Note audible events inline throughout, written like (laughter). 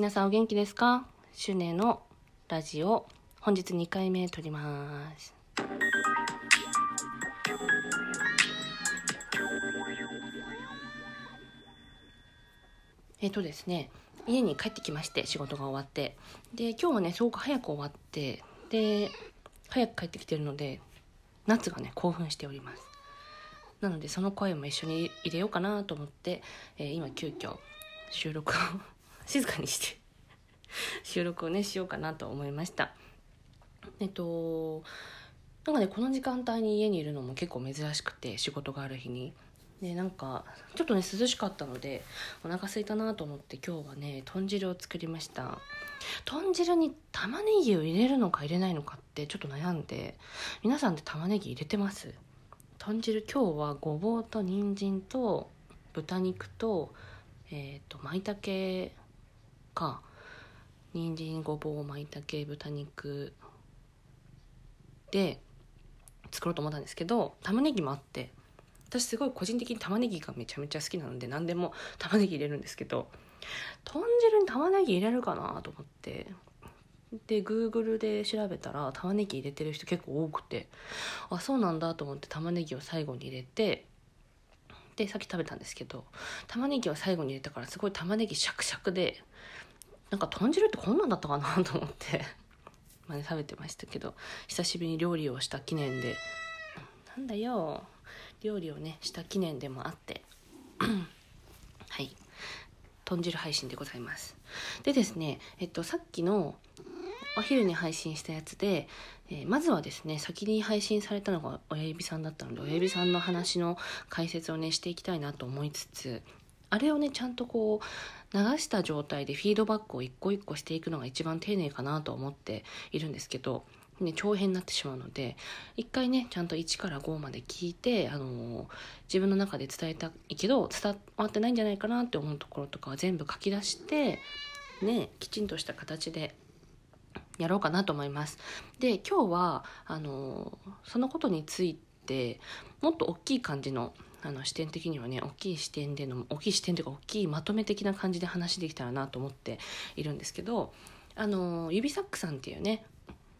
皆さんお元気ですか？シュネのラジオ本日2回目撮ります。えっとですね家に帰ってきまして仕事が終わって。で今日はねすごく早く終わってで早く帰ってきてるので夏がね興奮しております。なのでその声も一緒に入れようかなと思って、えー今急遽収録を静かにして (laughs) 収録をねしようかなと思いました。えっとなんかねこの時間帯に家にいるのも結構珍しくて仕事がある日に。でなんかちょっとね涼しかったのでお腹空いたなと思って今日はね豚汁を作りました。豚汁に玉ねぎを入れるのか入れないのかってちょっと悩んで皆さんって玉ねぎ入れてます？豚汁今日はごぼうと人参と豚肉とえっ、と舞茸か人参ごぼう舞茸豚肉で作ろうと思ったんですけど玉ねぎもあって私すごい個人的に玉ねぎがめちゃめちゃ好きなので何でも玉ねぎ入れるんですけど豚汁に玉ねぎ入れるかなと思ってで Google で調べたら玉ねぎ入れてる人結構多くてあそうなんだと思って玉ねぎを最後に入れてでさっき食べたんですけど玉ねぎを最後に入れたからすごい玉ねぎシャクシャクでなんか豚汁ってこんなんだったかなと思って。(laughs) まあね食べてましたけど。久しぶりに料理をした記念で。なんだよ。料理をねした記念でもあって。(clears throat) はい。豚汁配信でございます。でですねえっとさっきのお昼に配信したやつで、えーまずはですね先に配信されたのが親指さんだったので親指さんの話の解説をねしていきたいなと思いつつあれをねちゃんとこう流した状態でフィードバックを一個一個していくのが一番丁寧かなと思っているんですけど、ね、長編になってしまうので一回ねちゃんと1から5まで聞いて、あのー自分の中で伝えたいけど伝わってないんじゃないかなって思うところとかは全部書き出してねきちんとした形でやろうかなと思います。で今日はあのそのことについてもっと大きい感じのあの視点的にはね大きい視点での大きい視点というか大きいまとめ的な感じで話できたらなと思っているんですけどあの指サックさんっていうね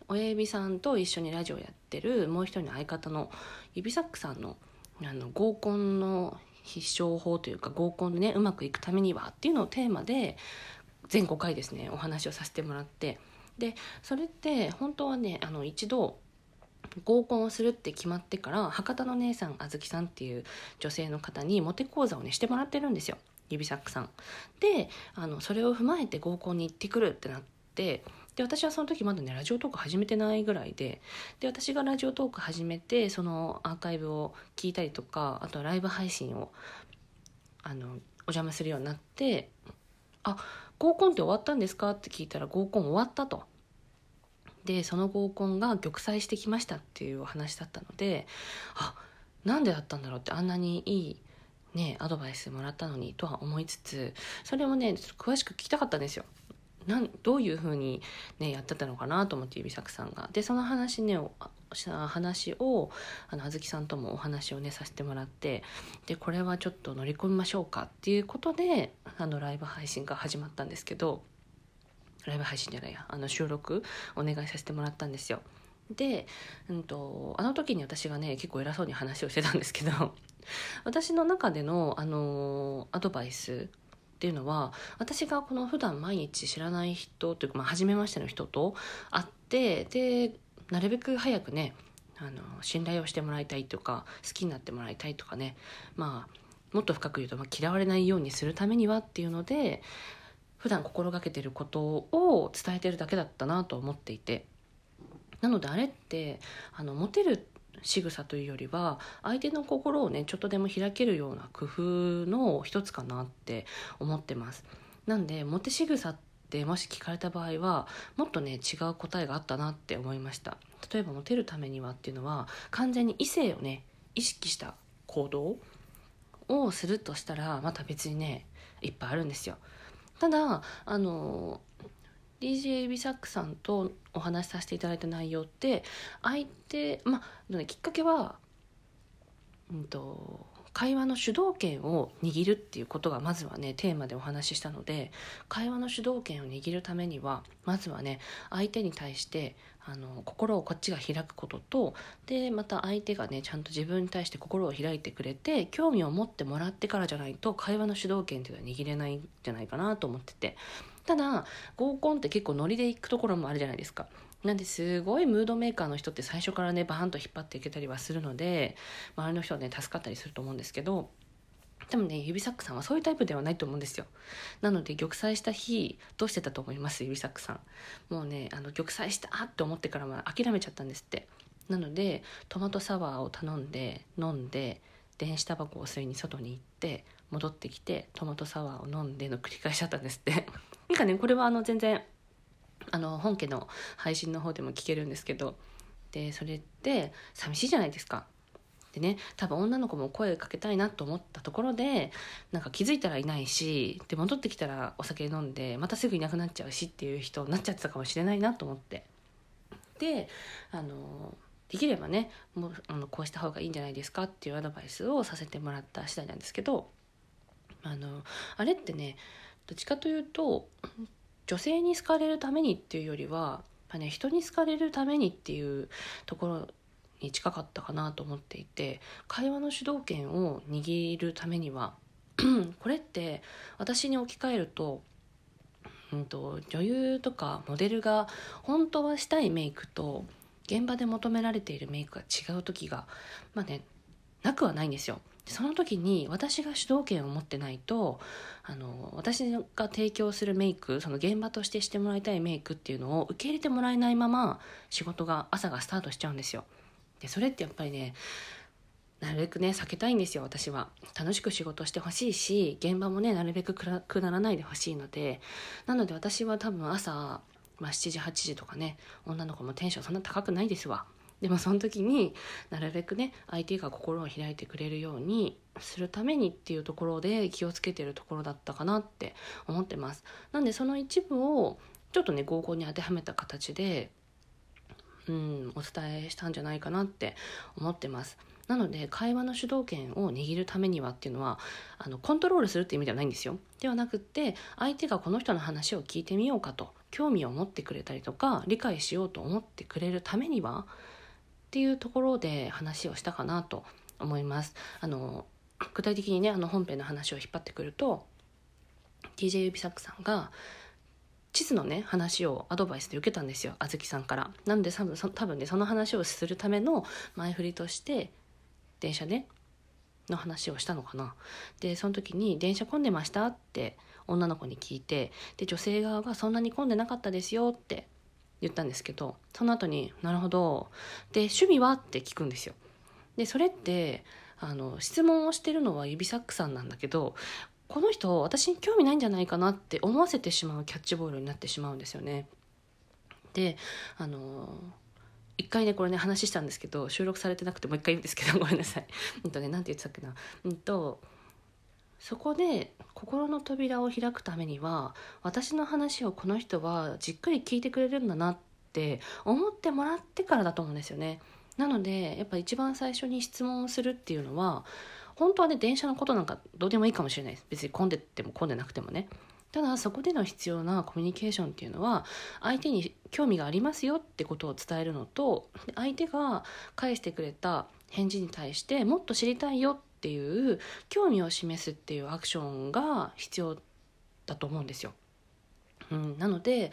親指さんと一緒にラジオやってるもう一人の相方の指サックさんのあの合コンの必勝法というか合コンでねうまくいくためにはっていうのをテーマで全5回ですねお話をさせてもらって。でそれって本当はねあの一度合コンをするって決まってから博多の姉さんあずきさんっていう女性の方にモテ講座をねしてもらってるんですよ指サックさん。であのそれを踏まえて合コンに行ってくるってなってで私はその時まだねラジオトーク始めてないぐらいでで私がラジオトーク始めてそのアーカイブを聞いたりとかあとはライブ配信をあのお邪魔するようになって「あ合コンって終わったんですか?」って聞いたら合コン終わったと。でその合コンが玉砕してきましたっていうお話だったのであなんでだったんだろうってあんなにいいねアドバイスもらったのにとは思いつつそれをねちょっと詳しく聞きたかったんですよ。なんどういうふうに、ね、やってたのかなと思って指作さんが。でその話ね話をあのあずきさんともお話をねさせてもらってでこれはちょっと乗り込みましょうかっていうことであのライブ配信が始まったんですけどライブ配信じゃないやあの収録お願いさせてもらったんですよ。で、うん、とあの時に私がね結構偉そうに話をしてたんですけど (laughs) 私の中での、あのアドバイスっていうのは私がこの普段毎日知らない人というか、まあ、初めましての人と会ってでなるべく早くねあの信頼をしてもらいたいとか好きになってもらいたいとかねまあもっと深く言うと、まあ、嫌われないようにするためにはっていうので普段心がけてることを伝えてるだけだったなと思っていて。なのであれってあのモテる仕草というよりは相手の心をねちょっとでも開けるような工夫の一つかなって思ってます。なんでモテ仕草ってもし聞かれた場合はもっとね違う答えがあったなって思いました。例えばモテるためにはっていうのは完全に異性をね意識した行動をするとしたらまた別にねいっぱいあるんですよ。ただあの DJ ビサックさんとお話しさせていただいた内容って相手まあきっかけは、うん、と会話の主導権を握るっていうことがまずはねテーマでお話ししたので会話の主導権を握るためにはまずはね相手に対してあの心をこっちが開くこととでまた相手がねちゃんと自分に対して心を開いてくれて興味を持ってもらってからじゃないと会話の主導権っていうのは握れないんじゃないかなと思っててただ合コンって結構ノリで行くところもあるじゃないですか。なんですごいムードメーカーの人って最初からねバーンと引っ張っていけたりはするので周りの人はね助かったりすると思うんですけどでもね指サックさんはそういうタイプではないと思うんですよ。なので玉砕した日どうしてたと思います？指サックさん。もうねあの玉砕したって思ってからは諦めちゃったんですって。なのでトマトサワーを頼んで飲んで電子タバコを吸いに外に行って戻ってきてトマトサワーを飲んでの繰り返しだったんですって。(laughs) なんかねこれはあの全然あの本家の配信の方でも聞けるんですけど。でそれって寂しいじゃないですか。でね多分女の子も声かけたいなと思ったところでなんか気づいたらいないしで戻ってきたらお酒飲んでまたすぐいなくなっちゃうしっていう人になっちゃってたかもしれないなと思って。であのできればねもうあのこうした方がいいんじゃないですかっていうアドバイスをさせてもらった次第なんですけど。あのあれってねどっちかというと女性に好かれるためにっていうよりはやっぱ、ね、人に好かれるためにっていうところに近かったかなと思っていて会話の主導権を握るためには (clears throat) これって私に置き換えると,、うんと、女優とかモデルが本当はしたいメイクと現場で求められているメイクが違う時がまあねなくはないんですよ。その時に私が主導権を持ってないとあの私が提供するメイクその現場としてしてもらいたいメイクっていうのを受け入れてもらえないまま仕事が朝がスタートしちゃうんですよ。でそれってやっぱりねなるべくね避けたいんですよ私は。楽しく仕事してほしいし現場もねなるべく暗くならないでほしいので。なので私は多分朝、まあ、7時8時とかね女の子もテンションそんな高くないですわ。でもその時になるべくね相手が心を開いてくれるようにするためにっていうところで気をつけてるところだったかなって思ってます。なんでその一部をちょっとね合コンに当てはめた形でうんお伝えしたんじゃないかなって思ってます。なので会話の主導権を握るためにはっていうのはあのコントロールするっていう意味ではないんですよ。ではなくって相手がこの人の話を聞いてみようかと興味を持ってくれたりとか理解しようと思ってくれるためにはっていうところで話をしたかなと思います。あの具体的にねあの本編の話を引っ張ってくると TJ 指作さんが地図のね話をアドバイスで受けたんですよあずきさんからなので多分多分ねその話をするための前振りとして電車ねの話をしたのかなでその時に「電車混んでました?」って女の子に聞いてで女性側が「そんなに混んでなかったですよ」って言ったんですけどその後に「なるほど」で「趣味は?」って聞くんですよ。でそれってあの質問をしてるのは指サックさんなんだけどこの人私に興味ないんじゃないかなって思わせてしまうキャッチボールになってしまうんですよね。であの一回ねこれね話したんですけど収録されてなくてもう一回言うんですけどごめんなさい。うんとね何て言ってたっけな。うんとそこで心の扉を開くためには私の話をこの人はじっくり聞いてくれるんだなって思ってもらってからだと思うんですよね。なのでやっぱ一番最初に質問をするっていうのは本当はね電車のことなんかどうでもいいかもしれないです別に混んでても混んでなくてもねただそこでの必要なコミュニケーションっていうのは相手に興味がありますよってことを伝えるのと相手が返してくれた返事に対してもっと知りたいよってていう興味を示すっていうアクションが必要だと思うんですよ。うん、なので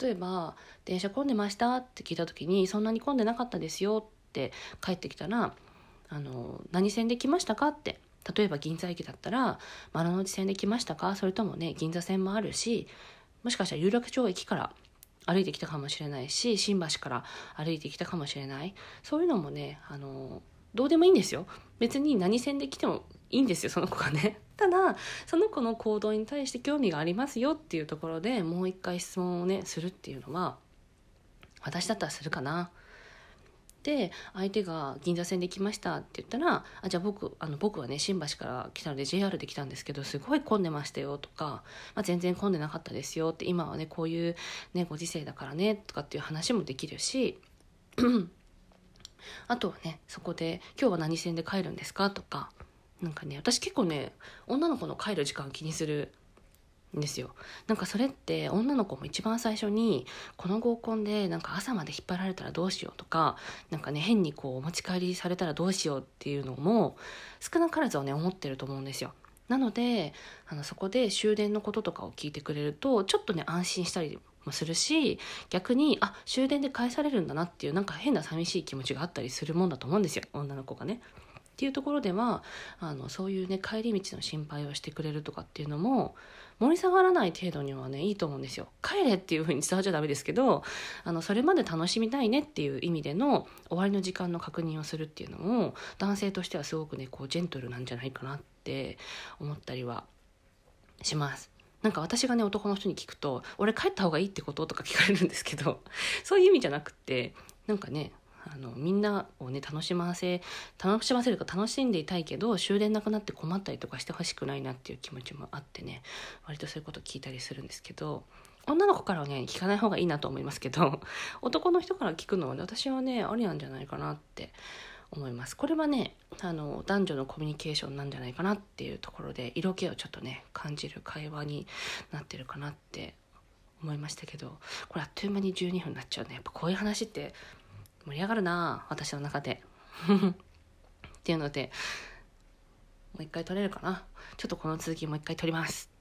例えば「電車混んでました?」って聞いた時に「そんなに混んでなかったですよ」って帰ってきたら「あの何線で来ましたか?」って例えば銀座駅だったら「丸の内線で来ましたか?」それともね銀座線もあるしもしかしたら有楽町駅から歩いてきたかもしれないし新橋から歩いてきたかもしれないそういうのもねあのどうでもいいんですよ。別に何線で来てもいいんですよその子がね。(laughs) ただその子の行動に対して興味がありますよっていうところでもう一回質問をねするっていうのは私だったらするかな。で相手が銀座線で来ましたって言ったらあじゃあ僕あの僕はね新橋から来たので JR で来たんですけどすごい混んでましたよとか、まあ、全然混んでなかったですよって今はねこういう、ね、ご時世だからねとかっていう話もできるしあとはねそこで「今日は何線で帰るんですか?」とかなんかね私結構ね女の子の帰る時間気にするんですよなんかそれって女の子も一番最初にこの合コンでなんか朝まで引っ張られたらどうしようとかなんかね変にこうお持ち帰りされたらどうしようっていうのも少なからずはね思ってると思うんですよなのであのそこで終電のこととかを聞いてくれるとちょっとね安心したりもするし逆にあ終電で返されるんだなっていうなんか変な寂しい気持ちがあったりするもんだと思うんですよ女の子がね。っていうところではあのそういうね帰り道の心配をしてくれるとかっていうのも盛り下がらない程度にはねいいと思うんですよ。帰れっていう風に伝わっちゃダメですけどあのそれまで楽しみたいねっていう意味での終わりの時間の確認をするっていうのも男性としてはすごくねこうジェントルなんじゃないかなって思ったりはします。なんか私がね男の人に聞くと「俺帰った方がいいってこと?」とか聞かれるんですけど (laughs) そういう意味じゃなくってなんかねあのみんなをね楽しませ楽しませるか楽しんでいたいけど終電なくなって困ったりとかしてほしくないなっていう気持ちもあってね割とそういうこと聞いたりするんですけど女の子からはね聞かない方がいいなと思いますけど (laughs) 男の人から聞くのは、ね、私はねありなんじゃないかなって思います。これはねあの男女のコミュニケーションなんじゃないかなっていうところで色気をちょっとね感じる会話になってるかなって思いましたけどこれあっという間に12分になっちゃうね。やっぱこういう話って盛り上がるな私の中で。(laughs) っていうのでもう一回撮れるかな。ちょっとこの続きもう一回撮ります。